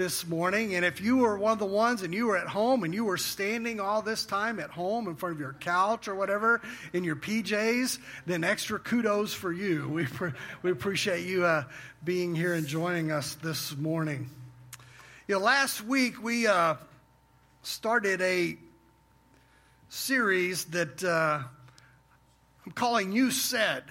this morning. And if you were one of the ones and you were at home and you were standing all this time at home in front of your couch or whatever in your PJs, then extra kudos for you. We, pre- we appreciate you uh, being here and joining us this morning. You know, last week we uh, started a series that uh, I'm calling You Said.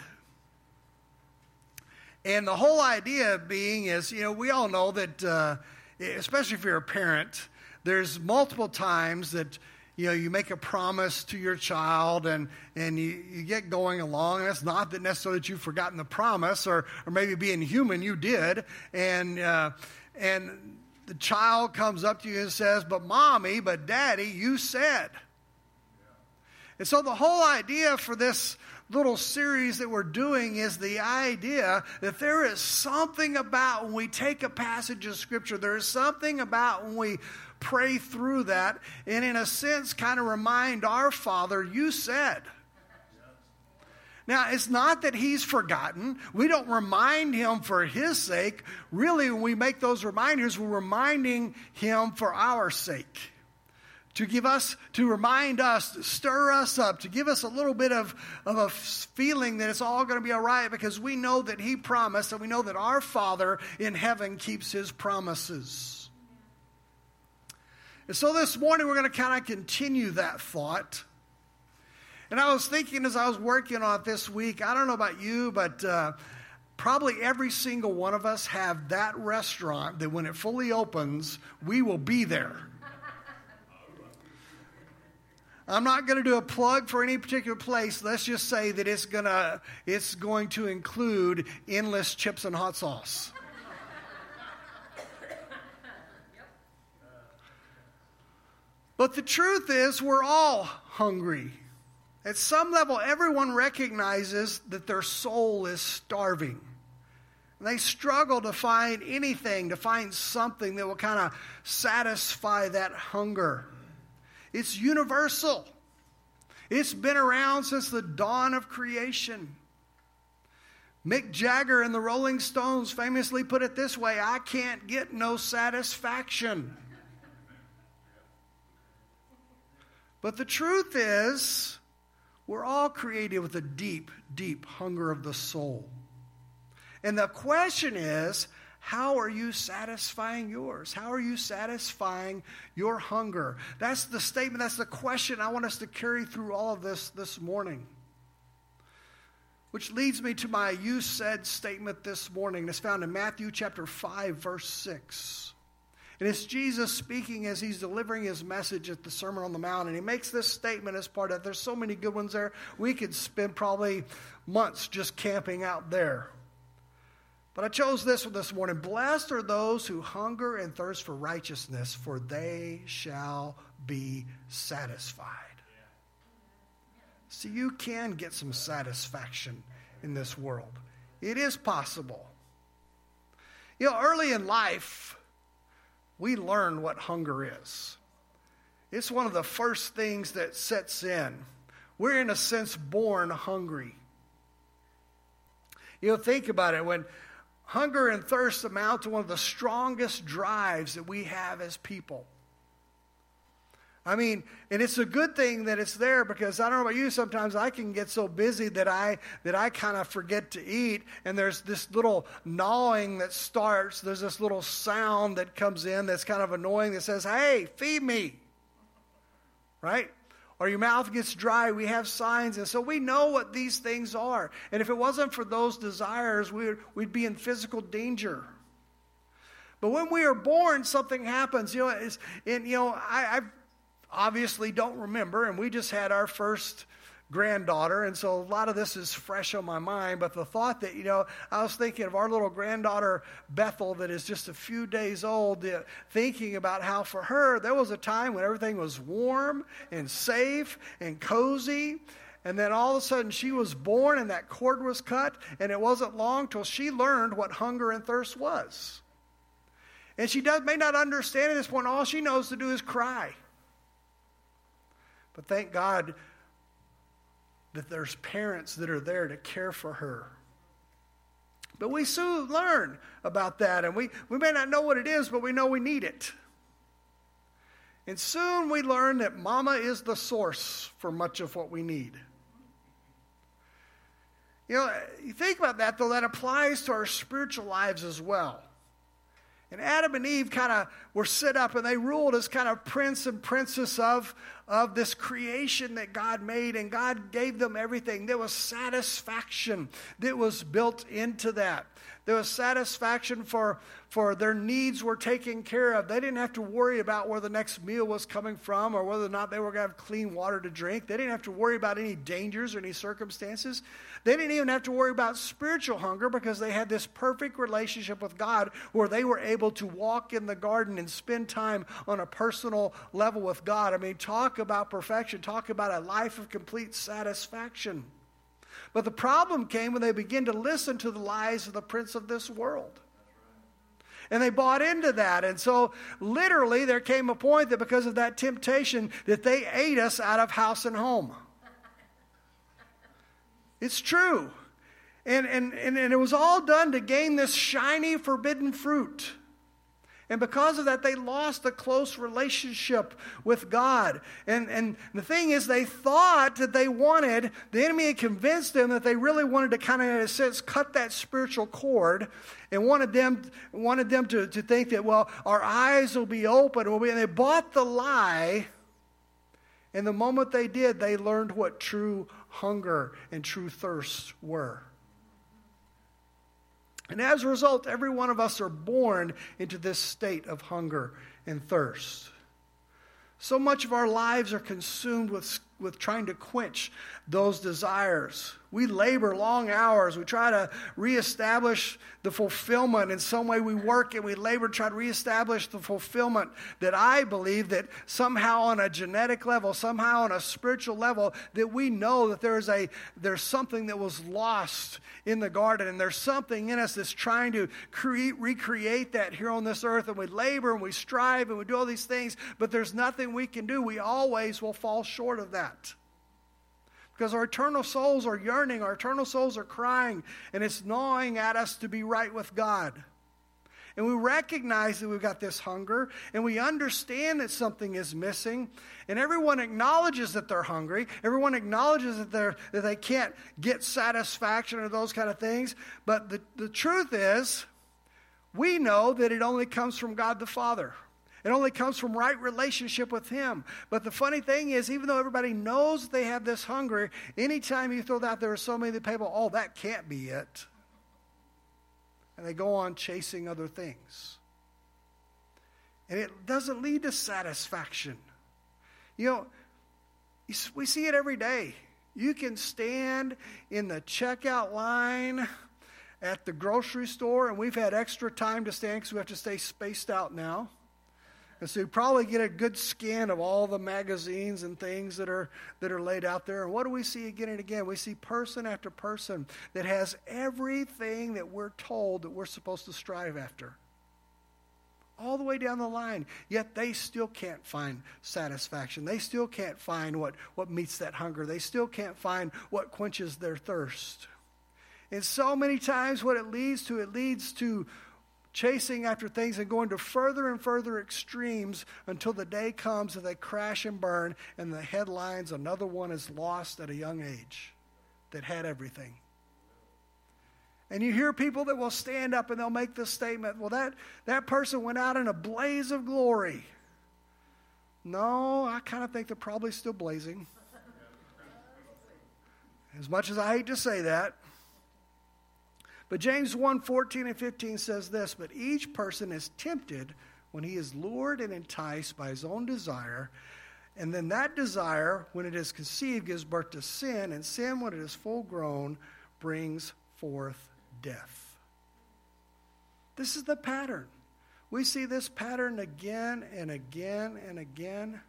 And the whole idea being is, you know, we all know that, uh, especially if you're a parent, there's multiple times that, you know, you make a promise to your child and, and you, you get going along. And it's not that necessarily that you've forgotten the promise or, or maybe being human, you did. And, uh, and the child comes up to you and says, But mommy, but daddy, you said. And so the whole idea for this little series that we're doing is the idea that there is something about when we take a passage of Scripture, there is something about when we pray through that, and in a sense, kind of remind our Father, you said. Now, it's not that he's forgotten. We don't remind him for his sake. Really, when we make those reminders, we're reminding him for our sake to give us, to remind us, to stir us up, to give us a little bit of, of a feeling that it's all going to be all right because we know that He promised and we know that our Father in heaven keeps His promises. And so this morning we're going to kind of continue that thought. And I was thinking as I was working on it this week, I don't know about you, but uh, probably every single one of us have that restaurant that when it fully opens, we will be there. I'm not going to do a plug for any particular place. Let's just say that it's going to it's going to include endless chips and hot sauce. But the truth is, we're all hungry. At some level, everyone recognizes that their soul is starving. And They struggle to find anything, to find something that will kind of satisfy that hunger. It's universal. It's been around since the dawn of creation. Mick Jagger and the Rolling Stones famously put it this way I can't get no satisfaction. But the truth is, we're all created with a deep, deep hunger of the soul. And the question is, how are you satisfying yours? How are you satisfying your hunger? That's the statement, that's the question I want us to carry through all of this this morning. Which leads me to my you said statement this morning. It's found in Matthew chapter 5, verse 6. And it's Jesus speaking as he's delivering his message at the Sermon on the Mount. And he makes this statement as part of There's so many good ones there. We could spend probably months just camping out there. But I chose this one this morning. Blessed are those who hunger and thirst for righteousness, for they shall be satisfied. See, you can get some satisfaction in this world. It is possible. You know, early in life, we learn what hunger is. It's one of the first things that sets in. We're, in a sense, born hungry. You know, think about it. When Hunger and thirst amount to one of the strongest drives that we have as people. I mean, and it's a good thing that it's there because I don't know about you, sometimes I can get so busy that I that I kind of forget to eat and there's this little gnawing that starts, there's this little sound that comes in that's kind of annoying that says, "Hey, feed me." Right? Or your mouth gets dry, we have signs. And so we know what these things are. And if it wasn't for those desires, we'd, we'd be in physical danger. But when we are born, something happens. You know, and you know, I, I obviously don't remember, and we just had our first granddaughter, and so a lot of this is fresh on my mind. But the thought that, you know, I was thinking of our little granddaughter, Bethel, that is just a few days old, thinking about how for her, there was a time when everything was warm and safe and cozy. And then all of a sudden she was born and that cord was cut, and it wasn't long till she learned what hunger and thirst was. And she does, may not understand at this point, all she knows to do is cry. But thank God that there's parents that are there to care for her. But we soon learn about that, and we, we may not know what it is, but we know we need it. And soon we learn that mama is the source for much of what we need. You know, you think about that, though, that applies to our spiritual lives as well. And Adam and Eve kind of were set up and they ruled as kind of prince and princess of, of this creation that God made, and God gave them everything. There was satisfaction that was built into that. There was satisfaction for, for their needs were taken care of. They didn't have to worry about where the next meal was coming from or whether or not they were going to have clean water to drink. They didn't have to worry about any dangers or any circumstances. They didn't even have to worry about spiritual hunger because they had this perfect relationship with God where they were able to walk in the garden and spend time on a personal level with God. I mean, talk about perfection, talk about a life of complete satisfaction. But the problem came when they began to listen to the lies of the prince of this world. And they bought into that. And so literally there came a point that because of that temptation that they ate us out of house and home. It's true. And, and, and, and it was all done to gain this shiny forbidden fruit. And because of that, they lost a close relationship with God. And, and the thing is, they thought that they wanted, the enemy had convinced them that they really wanted to kind of, in a sense, cut that spiritual cord and wanted them, wanted them to, to think that, well, our eyes will be open. And they bought the lie. And the moment they did, they learned what true hunger and true thirst were. And as a result, every one of us are born into this state of hunger and thirst. So much of our lives are consumed with, with trying to quench those desires. We labor long hours. We try to reestablish the fulfillment. In some way, we work and we labor to try to reestablish the fulfillment that I believe that somehow on a genetic level, somehow on a spiritual level, that we know that there's, a, there's something that was lost in the garden. And there's something in us that's trying to create, recreate that here on this earth. And we labor and we strive and we do all these things, but there's nothing we can do. We always will fall short of that. Because our eternal souls are yearning, our eternal souls are crying, and it's gnawing at us to be right with God. And we recognize that we've got this hunger, and we understand that something is missing, and everyone acknowledges that they're hungry. Everyone acknowledges that, they're, that they can't get satisfaction or those kind of things. But the, the truth is, we know that it only comes from God the Father. It only comes from right relationship with Him. But the funny thing is, even though everybody knows they have this hunger, anytime you throw that, there are so many people, oh, that can't be it. And they go on chasing other things. And it doesn't lead to satisfaction. You know, we see it every day. You can stand in the checkout line at the grocery store, and we've had extra time to stand because we have to stay spaced out now. And so you probably get a good scan of all the magazines and things that are, that are laid out there. And what do we see again and again? We see person after person that has everything that we're told that we're supposed to strive after. All the way down the line. Yet they still can't find satisfaction. They still can't find what, what meets that hunger. They still can't find what quenches their thirst. And so many times, what it leads to, it leads to chasing after things and going to further and further extremes until the day comes that they crash and burn, and the headlines another one is lost at a young age that had everything. And you hear people that will stand up and they'll make this statement well, that, that person went out in a blaze of glory. No, I kind of think they're probably still blazing. As much as I hate to say that. But James 1 14 and 15 says this But each person is tempted when he is lured and enticed by his own desire. And then that desire, when it is conceived, gives birth to sin. And sin, when it is full grown, brings forth death. This is the pattern. We see this pattern again and again and again.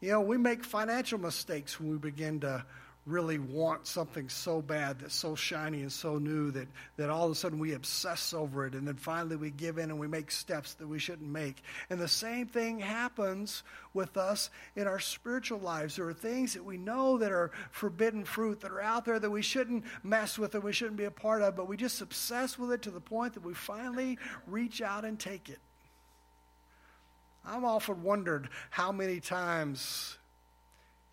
You know, we make financial mistakes when we begin to really want something so bad that's so shiny and so new that, that all of a sudden we obsess over it and then finally we give in and we make steps that we shouldn't make. And the same thing happens with us in our spiritual lives. There are things that we know that are forbidden fruit that are out there that we shouldn't mess with and we shouldn't be a part of, but we just obsess with it to the point that we finally reach out and take it. I've often wondered how many times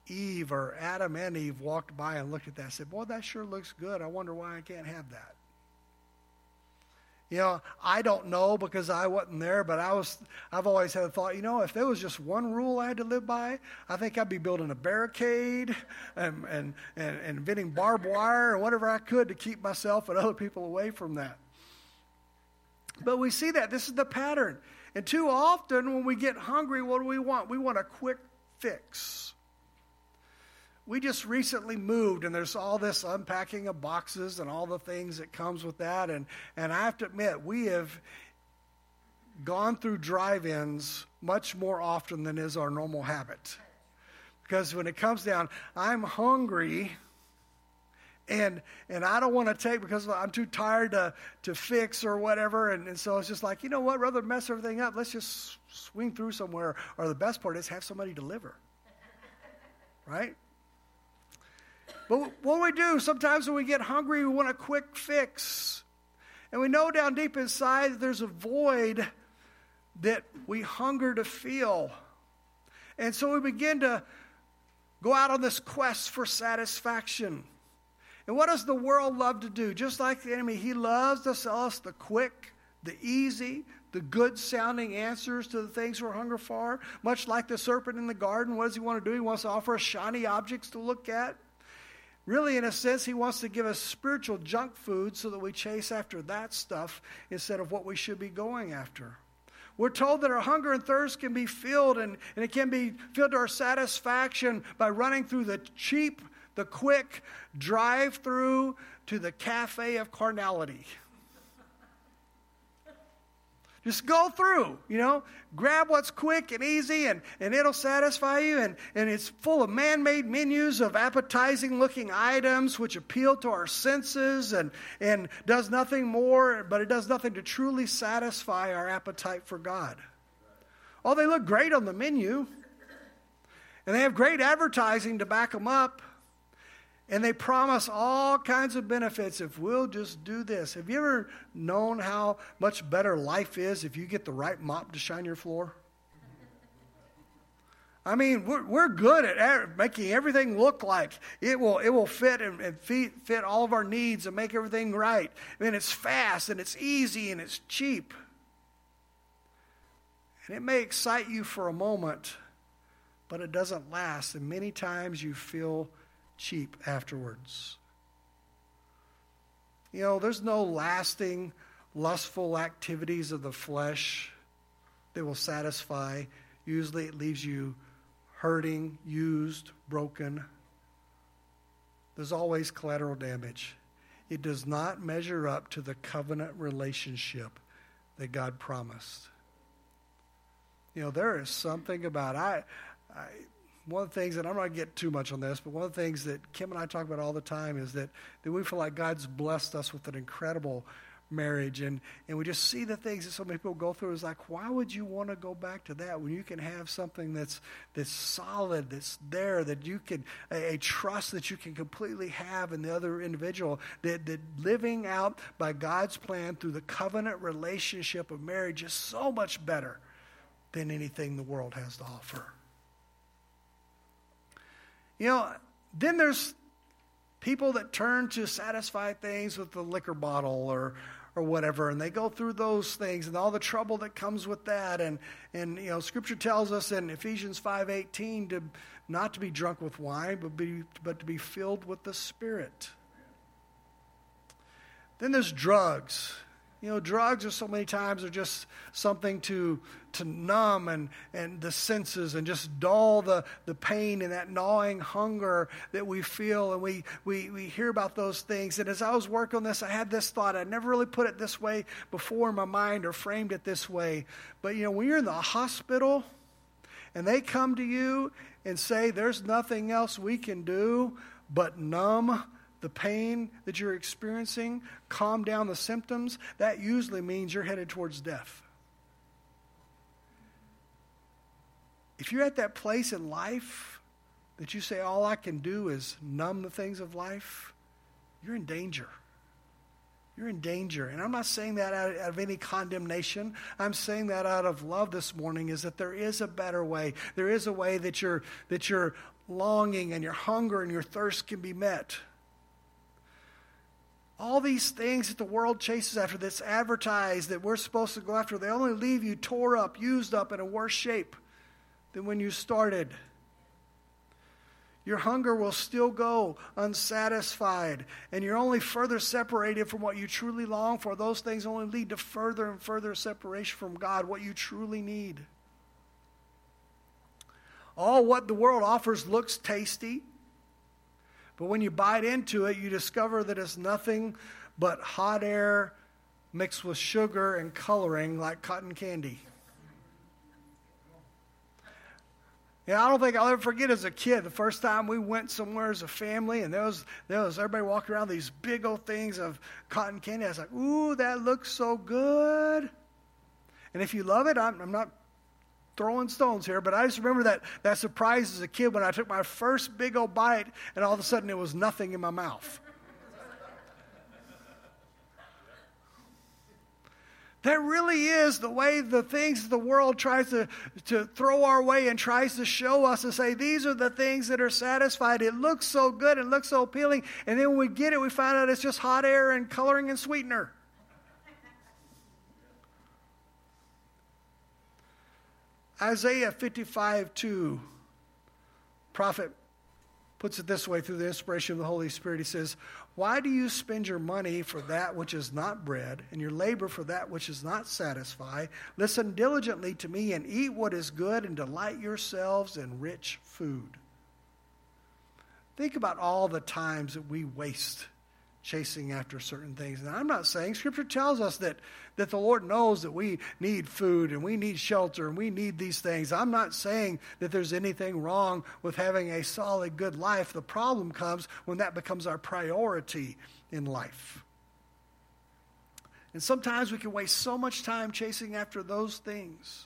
Eve or Adam and Eve walked by and looked at that and said, Boy, that sure looks good. I wonder why I can't have that. You know, I don't know because I wasn't there, but I was I've always had a thought, you know, if there was just one rule I had to live by, I think I'd be building a barricade and and, and, and inventing barbed wire or whatever I could to keep myself and other people away from that. But we see that. This is the pattern. And too often when we get hungry, what do we want? We want a quick fix we just recently moved and there's all this unpacking of boxes and all the things that comes with that and and I have to admit we have gone through drive-ins much more often than is our normal habit. Because when it comes down, I'm hungry and and I don't want to take because I'm too tired to to fix or whatever. And, and so it's just like, you know what, rather mess everything up, let's just swing through somewhere. Or the best part is have somebody deliver. Right? But what we do, sometimes when we get hungry, we want a quick fix. And we know down deep inside that there's a void that we hunger to feel. And so we begin to go out on this quest for satisfaction. And what does the world love to do? Just like the enemy, he loves to sell us the quick, the easy, the good sounding answers to the things we're hungry for. Much like the serpent in the garden, what does he want to do? He wants to offer us shiny objects to look at. Really, in a sense, he wants to give us spiritual junk food so that we chase after that stuff instead of what we should be going after. We're told that our hunger and thirst can be filled, and, and it can be filled to our satisfaction by running through the cheap, the quick drive through to the cafe of carnality. Just go through, you know, grab what's quick and easy and, and it'll satisfy you. And, and it's full of man made menus of appetizing looking items which appeal to our senses and, and does nothing more, but it does nothing to truly satisfy our appetite for God. Oh, they look great on the menu and they have great advertising to back them up. And they promise all kinds of benefits if we'll just do this. Have you ever known how much better life is if you get the right mop to shine your floor? I mean, we're, we're good at making everything look like it will, it will fit and, and fit, fit all of our needs and make everything right. I mean, it's fast and it's easy and it's cheap. And it may excite you for a moment, but it doesn't last. And many times you feel cheap afterwards. You know, there's no lasting, lustful activities of the flesh that will satisfy. Usually it leaves you hurting, used, broken. There's always collateral damage. It does not measure up to the covenant relationship that God promised. You know, there is something about I, I one of the things, and I'm not going to get too much on this, but one of the things that Kim and I talk about all the time is that, that we feel like God's blessed us with an incredible marriage. And, and we just see the things that so many people go through. It's like, why would you want to go back to that when you can have something that's, that's solid, that's there, that you can, a, a trust that you can completely have in the other individual, that, that living out by God's plan through the covenant relationship of marriage is so much better than anything the world has to offer. You know, then there's people that turn to satisfy things with the liquor bottle or or whatever and they go through those things and all the trouble that comes with that and and you know scripture tells us in Ephesians 5:18 to not to be drunk with wine but be but to be filled with the spirit. Then there's drugs. You know, drugs are so many times are just something to to numb and, and the senses and just dull the, the pain and that gnawing hunger that we feel and we, we, we hear about those things. And as I was working on this, I had this thought. I never really put it this way before in my mind or framed it this way. But you know, when you're in the hospital and they come to you and say, There's nothing else we can do but numb the pain that you're experiencing, calm down the symptoms, that usually means you're headed towards death. If you're at that place in life that you say, all I can do is numb the things of life, you're in danger. You're in danger. And I'm not saying that out of any condemnation. I'm saying that out of love this morning is that there is a better way. There is a way that your, that your longing and your hunger and your thirst can be met. All these things that the world chases after, that's advertised, that we're supposed to go after, they only leave you tore up, used up, in a worse shape than when you started. Your hunger will still go unsatisfied, and you're only further separated from what you truly long for. Those things only lead to further and further separation from God, what you truly need. All what the world offers looks tasty, but when you bite into it, you discover that it's nothing but hot air mixed with sugar and coloring like cotton candy. Yeah, I don't think I'll ever forget as a kid the first time we went somewhere as a family, and there was there was everybody walking around these big old things of cotton candy. I was like, "Ooh, that looks so good!" And if you love it, I'm, I'm not throwing stones here, but I just remember that that surprise as a kid when I took my first big old bite, and all of a sudden it was nothing in my mouth. That really is the way the things the world tries to, to throw our way and tries to show us and say, these are the things that are satisfied. It looks so good, it looks so appealing. And then when we get it, we find out it's just hot air and coloring and sweetener. Isaiah 55 2, prophet puts it this way through the inspiration of the Holy Spirit. He says, why do you spend your money for that which is not bread, and your labor for that which is not satisfy? Listen diligently to me and eat what is good, and delight yourselves in rich food. Think about all the times that we waste chasing after certain things. And I'm not saying, Scripture tells us that, that the Lord knows that we need food and we need shelter and we need these things. I'm not saying that there's anything wrong with having a solid, good life. The problem comes when that becomes our priority in life. And sometimes we can waste so much time chasing after those things.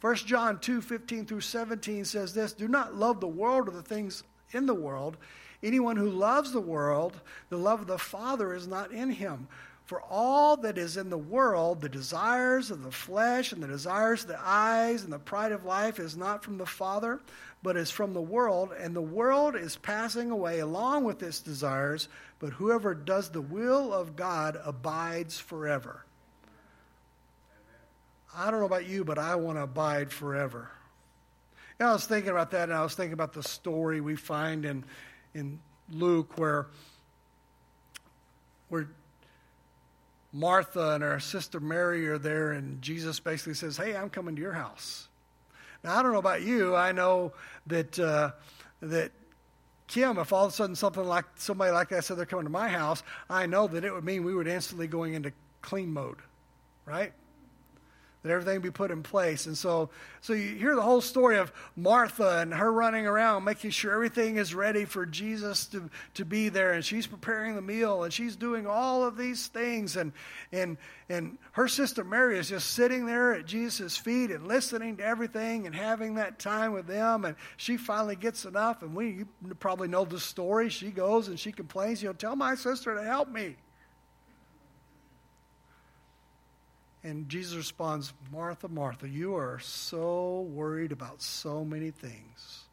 1 John 2 15 through 17 says this Do not love the world or the things in the world. Anyone who loves the world, the love of the Father is not in him. For all that is in the world, the desires of the flesh and the desires of the eyes and the pride of life is not from the Father, but is from the world. And the world is passing away along with its desires, but whoever does the will of God abides forever. I don't know about you, but I want to abide forever. And I was thinking about that, and I was thinking about the story we find in, in Luke where, where Martha and her sister Mary are there, and Jesus basically says, Hey, I'm coming to your house. Now, I don't know about you. I know that, uh, that Kim, if all of a sudden something like somebody like that said they're coming to my house, I know that it would mean we would instantly going into clean mode, right? That everything be put in place. And so, so you hear the whole story of Martha and her running around, making sure everything is ready for Jesus to, to be there. And she's preparing the meal and she's doing all of these things. And, and, and her sister Mary is just sitting there at Jesus' feet and listening to everything and having that time with them. And she finally gets enough. And we you probably know the story. She goes and she complains, you know, tell my sister to help me. And Jesus responds, Martha, Martha, you are so worried about so many things.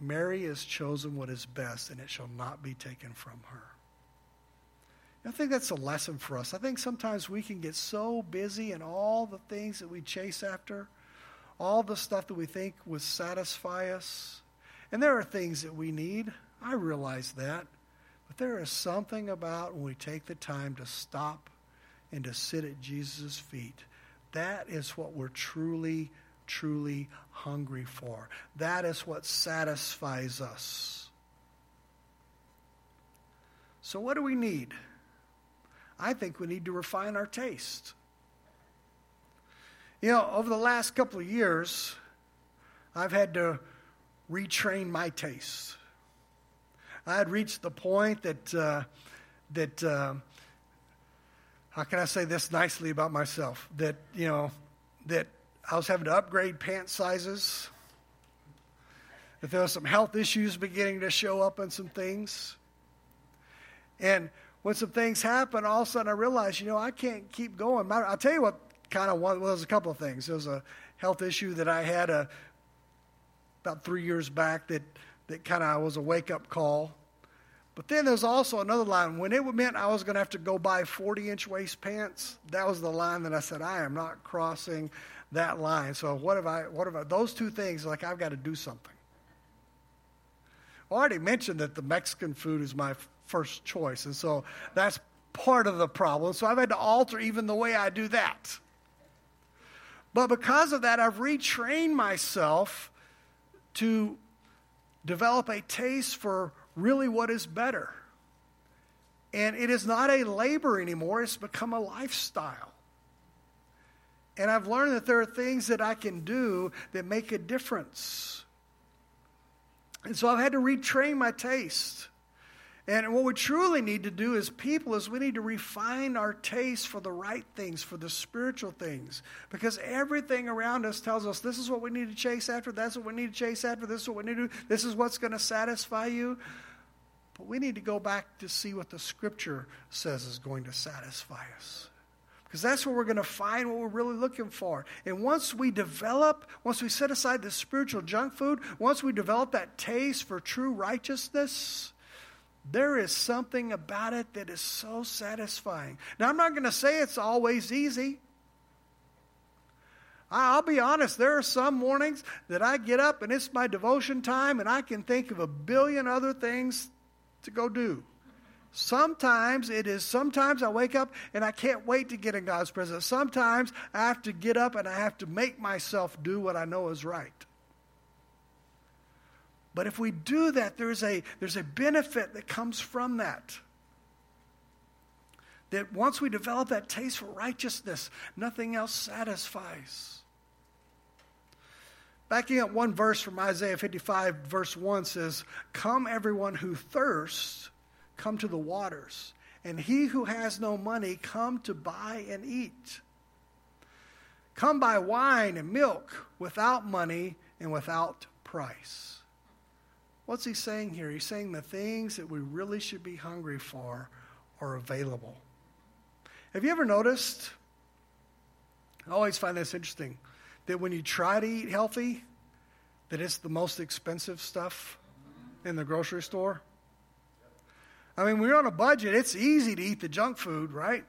Mary has chosen what is best, and it shall not be taken from her. I think that's a lesson for us. I think sometimes we can get so busy in all the things that we chase after, all the stuff that we think would satisfy us. And there are things that we need. I realize that. But there is something about when we take the time to stop and to sit at Jesus' feet. That is what we're truly, truly hungry for. That is what satisfies us. So, what do we need? I think we need to refine our taste. You know, over the last couple of years, I've had to retrain my taste. I had reached the point that, uh, that uh, how can I say this nicely about myself? That, you know, that I was having to upgrade pant sizes, that there was some health issues beginning to show up in some things. And when some things happen, all of a sudden I realized, you know, I can't keep going. I'll tell you what kind of well, there's a couple of things. There was a health issue that I had a, uh, about three years back that, that kind of was a wake up call. But then there's also another line. When it meant I was going to have to go buy 40 inch waist pants, that was the line that I said, I am not crossing that line. So what have I, what have I, those two things, like I've got to do something. I already mentioned that the Mexican food is my first choice. And so that's part of the problem. So I've had to alter even the way I do that. But because of that, I've retrained myself to develop a taste for really what is better. And it is not a labor anymore, it's become a lifestyle. And I've learned that there are things that I can do that make a difference. And so I've had to retrain my taste. And what we truly need to do as people is we need to refine our taste for the right things, for the spiritual things. Because everything around us tells us this is what we need to chase after, that's what we need to chase after, this is what we need to do, this is what's going to satisfy you. But we need to go back to see what the scripture says is going to satisfy us. Because that's where we're going to find what we're really looking for. And once we develop, once we set aside the spiritual junk food, once we develop that taste for true righteousness, there is something about it that is so satisfying. Now, I'm not going to say it's always easy. I'll be honest, there are some mornings that I get up and it's my devotion time and I can think of a billion other things to go do. Sometimes it is, sometimes I wake up and I can't wait to get in God's presence. Sometimes I have to get up and I have to make myself do what I know is right. But if we do that, there's a, there's a benefit that comes from that. That once we develop that taste for righteousness, nothing else satisfies. Backing up one verse from Isaiah 55, verse 1 says, Come, everyone who thirsts, come to the waters, and he who has no money, come to buy and eat. Come buy wine and milk without money and without price. What's he saying here? He's saying the things that we really should be hungry for are available. Have you ever noticed? I always find this interesting that when you try to eat healthy, that it's the most expensive stuff in the grocery store. I mean, you're on a budget, it's easy to eat the junk food, right?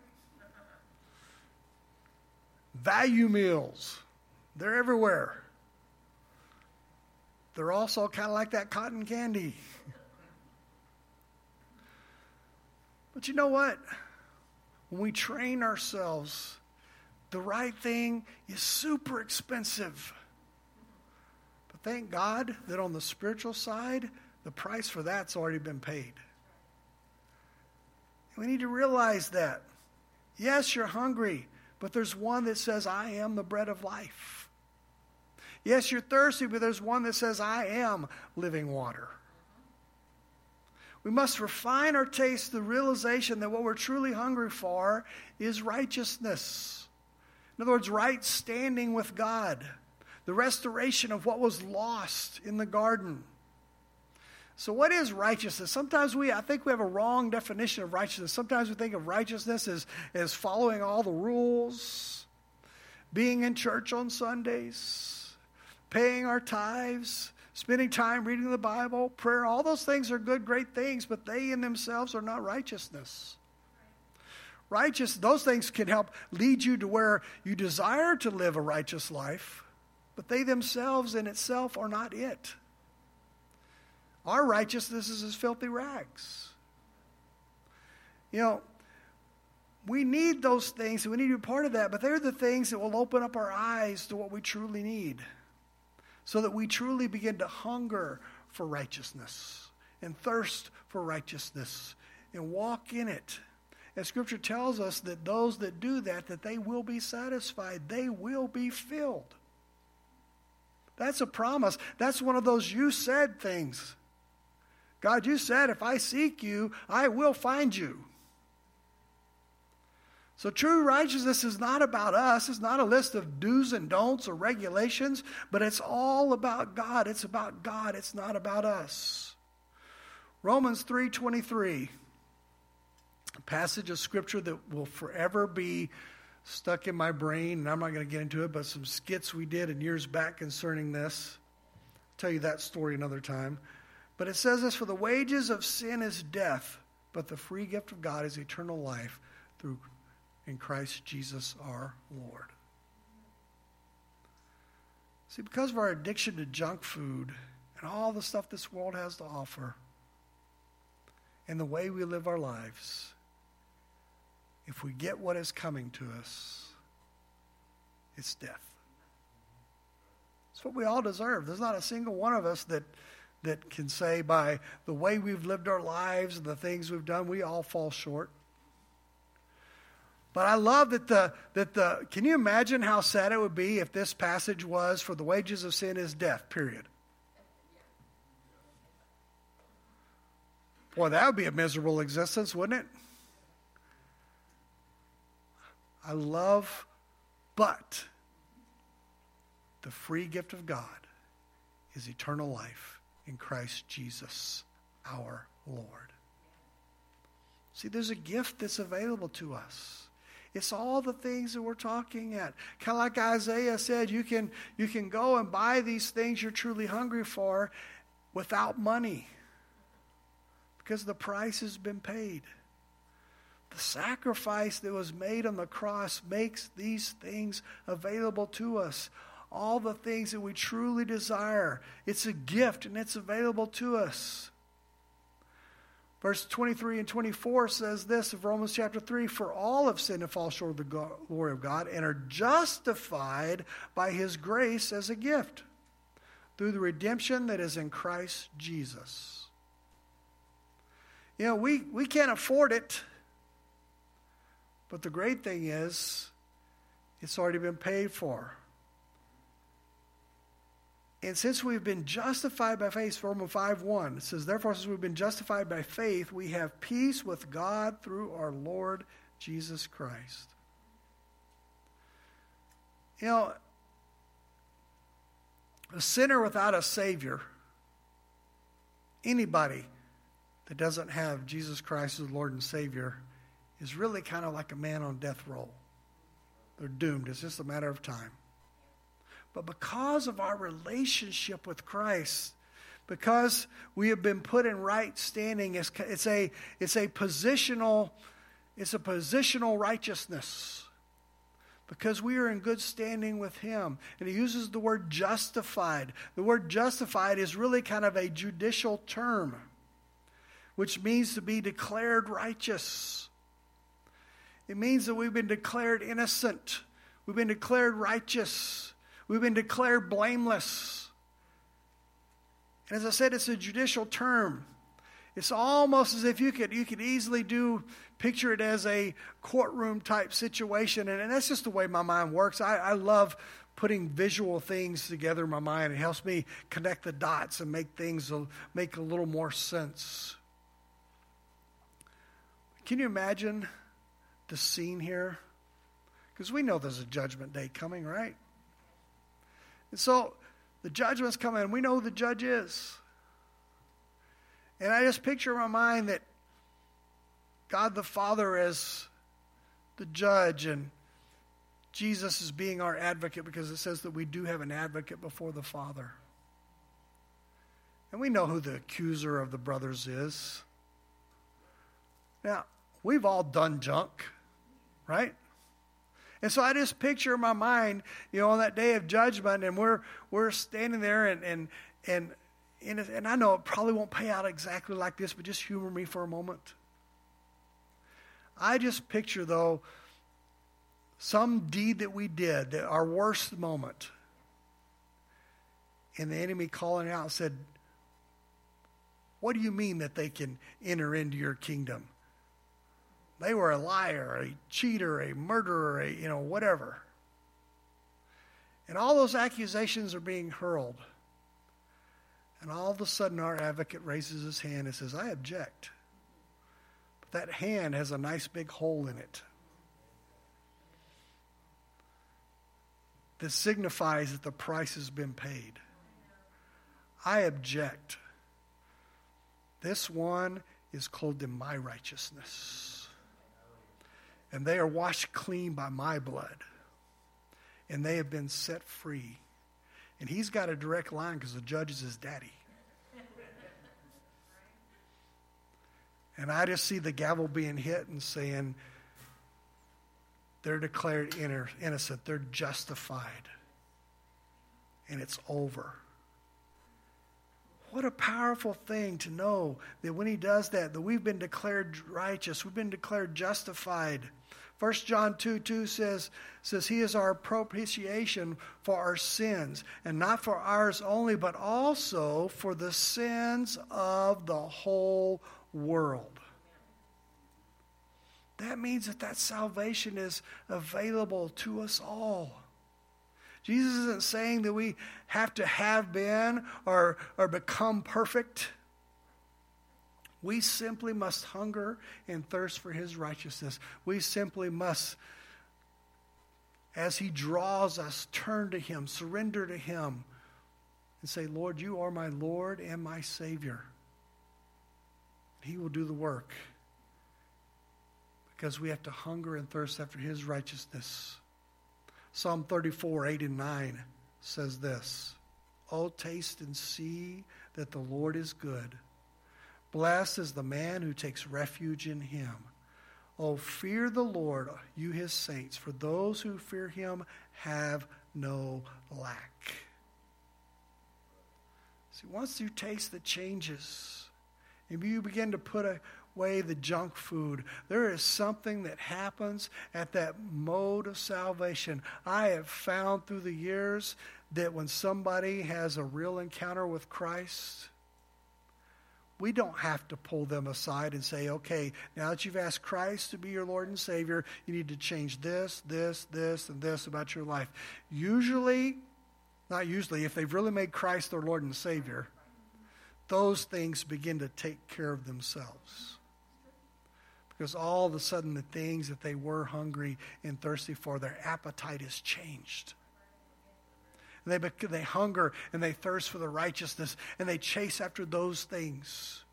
Value meals, they're everywhere. They're also kind of like that cotton candy. but you know what? When we train ourselves, the right thing is super expensive. But thank God that on the spiritual side, the price for that's already been paid. We need to realize that. Yes, you're hungry, but there's one that says, I am the bread of life. Yes, you're thirsty, but there's one that says, I am living water. We must refine our taste the realization that what we're truly hungry for is righteousness. In other words, right standing with God, the restoration of what was lost in the garden. So, what is righteousness? Sometimes we, I think we have a wrong definition of righteousness. Sometimes we think of righteousness as, as following all the rules, being in church on Sundays paying our tithes, spending time reading the Bible, prayer, all those things are good, great things, but they in themselves are not righteousness. Righteous, those things can help lead you to where you desire to live a righteous life, but they themselves in itself are not it. Our righteousness is as filthy rags. You know, we need those things, and we need to be part of that, but they're the things that will open up our eyes to what we truly need so that we truly begin to hunger for righteousness and thirst for righteousness and walk in it. And scripture tells us that those that do that that they will be satisfied, they will be filled. That's a promise. That's one of those you said things God, you said, if I seek you, I will find you. So, true righteousness is not about us. It's not a list of do's and don'ts or regulations, but it's all about God. It's about God. It's not about us. Romans 3:23 passage of scripture that will forever be stuck in my brain, and I'm not going to get into it, but some skits we did in years back concerning this. I'll tell you that story another time. But it says this For the wages of sin is death, but the free gift of God is eternal life through in Christ Jesus our Lord. See, because of our addiction to junk food and all the stuff this world has to offer, and the way we live our lives, if we get what is coming to us, it's death. It's what we all deserve. There's not a single one of us that, that can say, by the way we've lived our lives and the things we've done, we all fall short. But I love that the, that the, can you imagine how sad it would be if this passage was, for the wages of sin is death, period? Boy, that would be a miserable existence, wouldn't it? I love, but the free gift of God is eternal life in Christ Jesus, our Lord. See, there's a gift that's available to us. It's all the things that we're talking at. Kind of like Isaiah said, you can, you can go and buy these things you're truly hungry for without money because the price has been paid. The sacrifice that was made on the cross makes these things available to us. All the things that we truly desire. It's a gift and it's available to us. Verse 23 and 24 says this of Romans chapter 3 For all have sinned and fall short of the glory of God and are justified by his grace as a gift through the redemption that is in Christ Jesus. You know, we, we can't afford it. But the great thing is, it's already been paid for. And since we've been justified by faith, Romans 5 1, it says, Therefore, since we've been justified by faith, we have peace with God through our Lord Jesus Christ. You know, a sinner without a Savior, anybody that doesn't have Jesus Christ as Lord and Savior, is really kind of like a man on death row. They're doomed. It's just a matter of time. But because of our relationship with Christ, because we have been put in right standing, it's, it's, a, it's a positional, it's a positional righteousness. Because we are in good standing with Him. And He uses the word justified. The word justified is really kind of a judicial term, which means to be declared righteous. It means that we've been declared innocent. We've been declared righteous. We've been declared blameless. And as I said, it's a judicial term. It's almost as if you could you could easily do picture it as a courtroom type situation, and, and that's just the way my mind works. I, I love putting visual things together in my mind. It helps me connect the dots and make things uh, make a little more sense. Can you imagine the scene here? Because we know there's a judgment day coming, right? And so the judgment's coming, we know who the judge is. And I just picture in my mind that God the Father is the judge and Jesus is being our advocate because it says that we do have an advocate before the Father. And we know who the accuser of the brothers is. Now, we've all done junk right? And so I just picture in my mind, you know, on that day of judgment, and we're we're standing there, and and and and, I know it probably won't pay out exactly like this, but just humor me for a moment. I just picture though some deed that we did, our worst moment, and the enemy calling out said, "What do you mean that they can enter into your kingdom?" They were a liar, a cheater, a murderer, a, you know, whatever. And all those accusations are being hurled. And all of a sudden, our advocate raises his hand and says, I object. But that hand has a nice big hole in it. That signifies that the price has been paid. I object. This one is clothed in my righteousness. And they are washed clean by my blood. And they have been set free. And he's got a direct line because the judge is his daddy. And I just see the gavel being hit and saying, they're declared innocent, they're justified, and it's over. What a powerful thing to know that when he does that, that we've been declared righteous, we've been declared justified. 1 John 2 2 says, says, He is our propitiation for our sins, and not for ours only, but also for the sins of the whole world. That means that that salvation is available to us all. Jesus isn't saying that we have to have been or, or become perfect. We simply must hunger and thirst for his righteousness. We simply must, as he draws us, turn to him, surrender to him, and say, Lord, you are my Lord and my Savior. He will do the work because we have to hunger and thirst after his righteousness. Psalm 34, 8 and 9 says this Oh, taste and see that the Lord is good. Blessed is the man who takes refuge in him. Oh, fear the Lord, you his saints, for those who fear him have no lack. See, once you taste the changes, if you begin to put away the junk food. There is something that happens at that mode of salvation. I have found through the years that when somebody has a real encounter with Christ, we don't have to pull them aside and say, okay, now that you've asked Christ to be your Lord and Savior, you need to change this, this, this, and this about your life. Usually, not usually, if they've really made Christ their Lord and Savior, those things begin to take care of themselves because all of a sudden the things that they were hungry and thirsty for, their appetite is changed. And they, they hunger and they thirst for the righteousness and they chase after those things.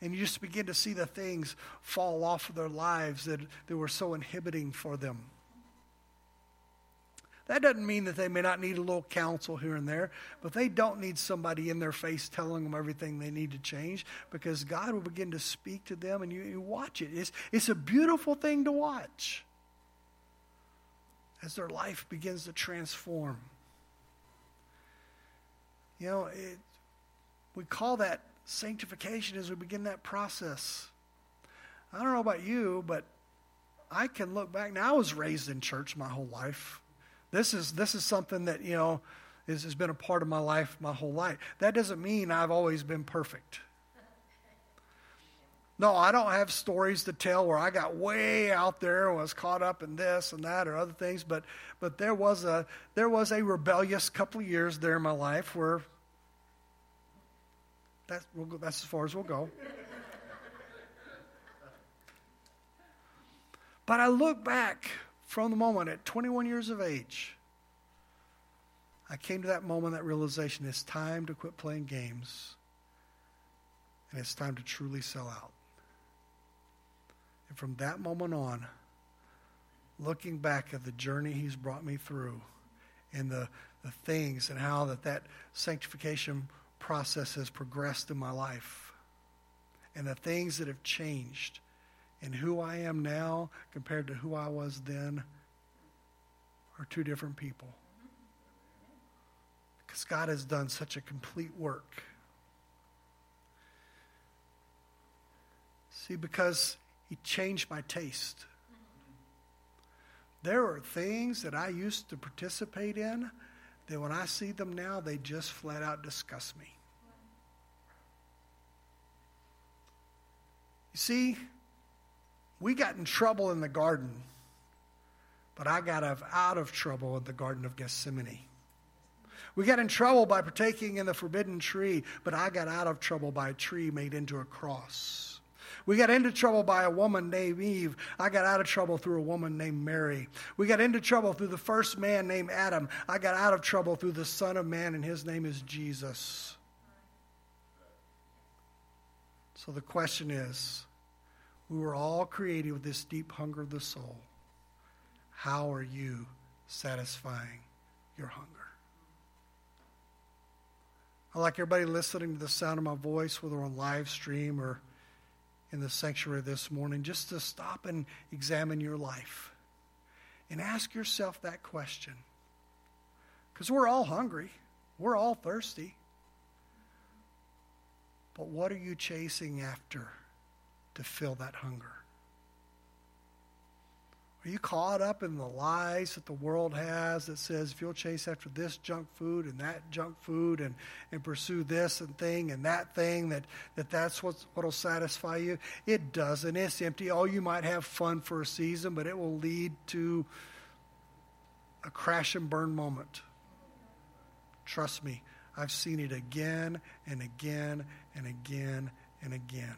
And you just begin to see the things fall off of their lives that, that were so inhibiting for them. That doesn't mean that they may not need a little counsel here and there, but they don't need somebody in their face telling them everything they need to change because God will begin to speak to them and you, you watch it. It's, it's a beautiful thing to watch as their life begins to transform. You know, it, we call that sanctification as we begin that process. I don't know about you, but I can look back. Now, I was raised in church my whole life. This is, this is something that, you know, has been a part of my life my whole life. That doesn't mean I've always been perfect. No, I don't have stories to tell where I got way out there and was caught up in this and that or other things, but but there was a there was a rebellious couple of years there in my life where that's we'll go, that's as far as we'll go. but I look back from the moment at 21 years of age, I came to that moment, that realization it's time to quit playing games and it's time to truly sell out. And from that moment on, looking back at the journey he's brought me through and the, the things and how that, that sanctification process has progressed in my life and the things that have changed and who I am now compared to who I was then are two different people. Because God has done such a complete work. See, because He changed my taste. There are things that I used to participate in that when I see them now, they just flat out disgust me. You see, we got in trouble in the garden, but I got out of trouble in the Garden of Gethsemane. We got in trouble by partaking in the forbidden tree, but I got out of trouble by a tree made into a cross. We got into trouble by a woman named Eve. I got out of trouble through a woman named Mary. We got into trouble through the first man named Adam. I got out of trouble through the Son of Man, and his name is Jesus. So the question is we were all created with this deep hunger of the soul. How are you satisfying your hunger? I'd like everybody listening to the sound of my voice, whether on live stream or in the sanctuary this morning, just to stop and examine your life and ask yourself that question. Because we're all hungry, we're all thirsty. But what are you chasing after to fill that hunger? Are you caught up in the lies that the world has that says if you'll chase after this junk food and that junk food and, and pursue this and thing and that thing that, that that's what's, what'll satisfy you? It doesn't. It's empty. Oh, you might have fun for a season, but it will lead to a crash and burn moment. Trust me, I've seen it again and again and again and again.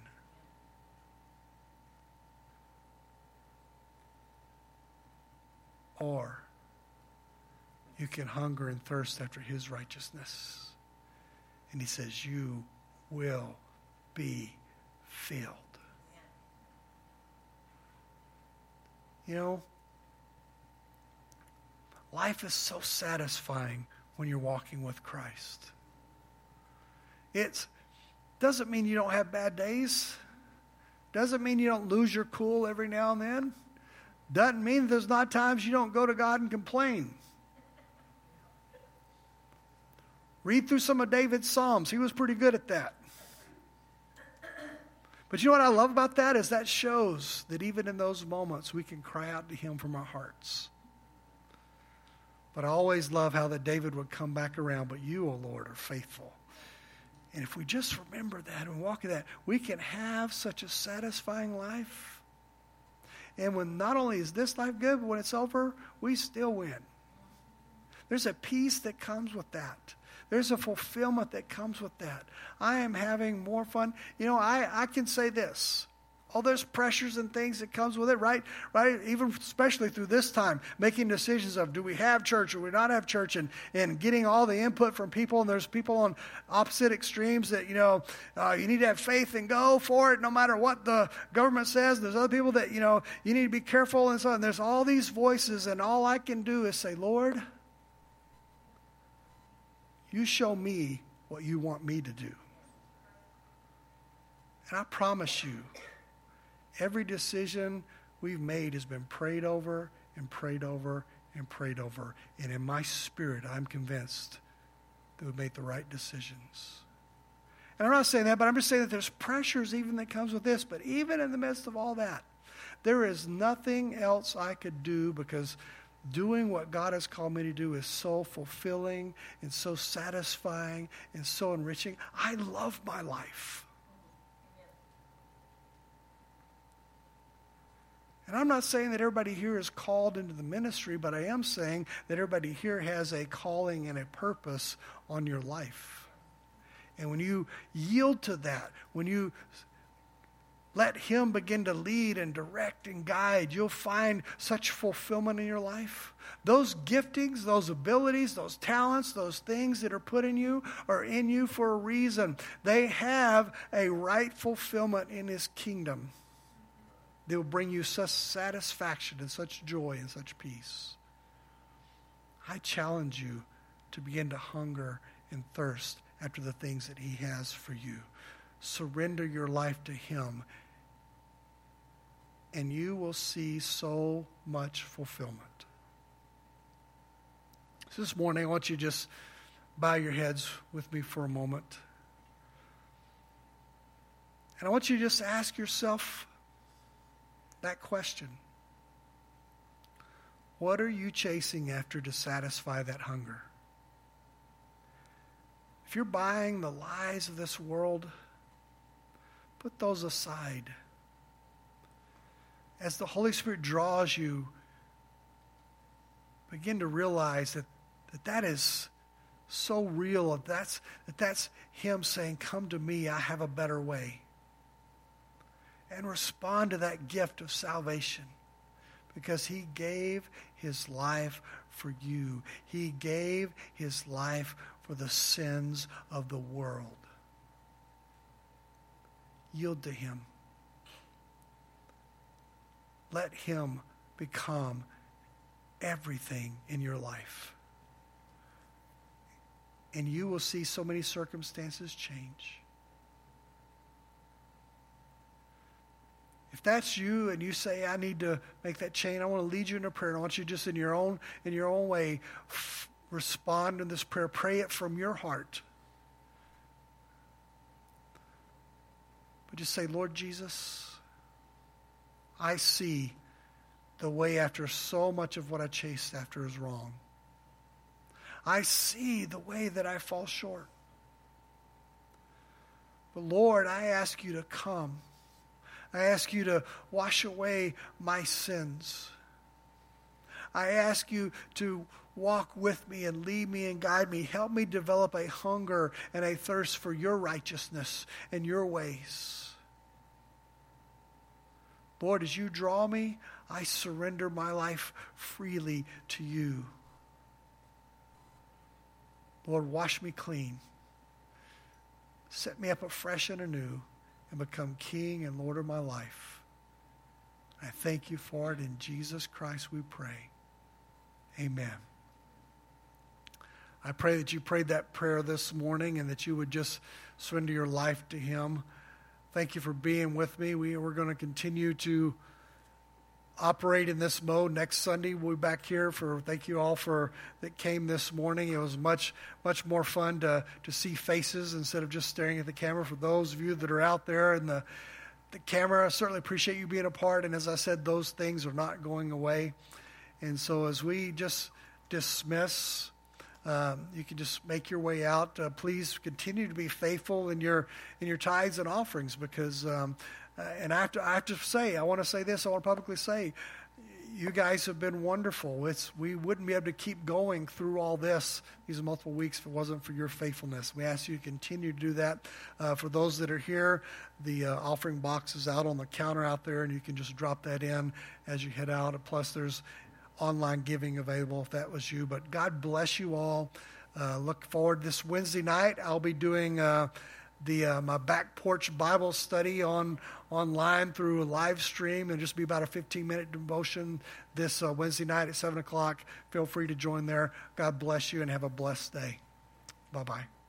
Or you can hunger and thirst after his righteousness. And he says, You will be filled. You know, life is so satisfying when you're walking with Christ. It doesn't mean you don't have bad days. Doesn't mean you don't lose your cool every now and then. Doesn't mean there's not times you don't go to God and complain. Read through some of David's Psalms. He was pretty good at that. But you know what I love about that is that shows that even in those moments we can cry out to him from our hearts. But I always love how that David would come back around, but you, O oh Lord, are faithful. And if we just remember that and walk in that, we can have such a satisfying life. And when not only is this life good, but when it's over, we still win. There's a peace that comes with that. There's a fulfillment that comes with that. I am having more fun. You know, I, I can say this all those pressures and things that comes with it, right? Right? Even especially through this time, making decisions of do we have church or we not have church and, and getting all the input from people. And there's people on opposite extremes that, you know, uh, you need to have faith and go for it no matter what the government says. There's other people that, you know, you need to be careful and so on. There's all these voices and all I can do is say, Lord, you show me what you want me to do. And I promise you, Every decision we've made has been prayed over and prayed over and prayed over. And in my spirit, I'm convinced that we made the right decisions. And I'm not saying that, but I'm just saying that there's pressures even that comes with this. But even in the midst of all that, there is nothing else I could do because doing what God has called me to do is so fulfilling and so satisfying and so enriching. I love my life. And I'm not saying that everybody here is called into the ministry, but I am saying that everybody here has a calling and a purpose on your life. And when you yield to that, when you let Him begin to lead and direct and guide, you'll find such fulfillment in your life. Those giftings, those abilities, those talents, those things that are put in you are in you for a reason. They have a right fulfillment in His kingdom that will bring you such satisfaction and such joy and such peace. I challenge you to begin to hunger and thirst after the things that He has for you. Surrender your life to Him, and you will see so much fulfillment. So this morning, I want you to just bow your heads with me for a moment. And I want you to just ask yourself that question. What are you chasing after to satisfy that hunger? If you're buying the lies of this world, put those aside. As the Holy Spirit draws you, begin to realize that that, that is so real that's, that that's Him saying, Come to me, I have a better way. And respond to that gift of salvation because He gave His life for you, He gave His life for the sins of the world. Yield to Him. Let Him become everything in your life and you will see so many circumstances change. If that's you and you say, I need to make that change, I want to lead you in a prayer. I want you just in your own, in your own way, f- respond to this prayer. Pray it from your heart. But just say, Lord Jesus, I see the way after so much of what I chased after is wrong. I see the way that I fall short. But Lord, I ask you to come. I ask you to wash away my sins. I ask you to walk with me and lead me and guide me. Help me develop a hunger and a thirst for your righteousness and your ways. Lord, as you draw me, I surrender my life freely to you. Lord, wash me clean. Set me up afresh and anew and become King and Lord of my life. I thank you for it. In Jesus Christ we pray. Amen. I pray that you prayed that prayer this morning and that you would just surrender your life to Him. Thank you for being with me. We, we're going to continue to operate in this mode next Sunday. We'll be back here for thank you all for that came this morning. It was much much more fun to to see faces instead of just staring at the camera. For those of you that are out there in the the camera, I certainly appreciate you being a part. And as I said, those things are not going away. And so as we just dismiss. Um, you can just make your way out. Uh, please continue to be faithful in your in your tithes and offerings because um, and I have, to, I have to say, I want to say this, I want to publicly say, you guys have been wonderful. It's, we wouldn't be able to keep going through all this, these multiple weeks, if it wasn't for your faithfulness. We ask you to continue to do that. Uh, for those that are here, the uh, offering box is out on the counter out there, and you can just drop that in as you head out. Plus, there's online giving available if that was you. But God bless you all. Uh, look forward this Wednesday night. I'll be doing uh, the uh, my back porch Bible study on online through a live stream and just be about a 15 minute devotion this uh, Wednesday night at 7 o'clock. Feel free to join there. God bless you and have a blessed day. Bye bye.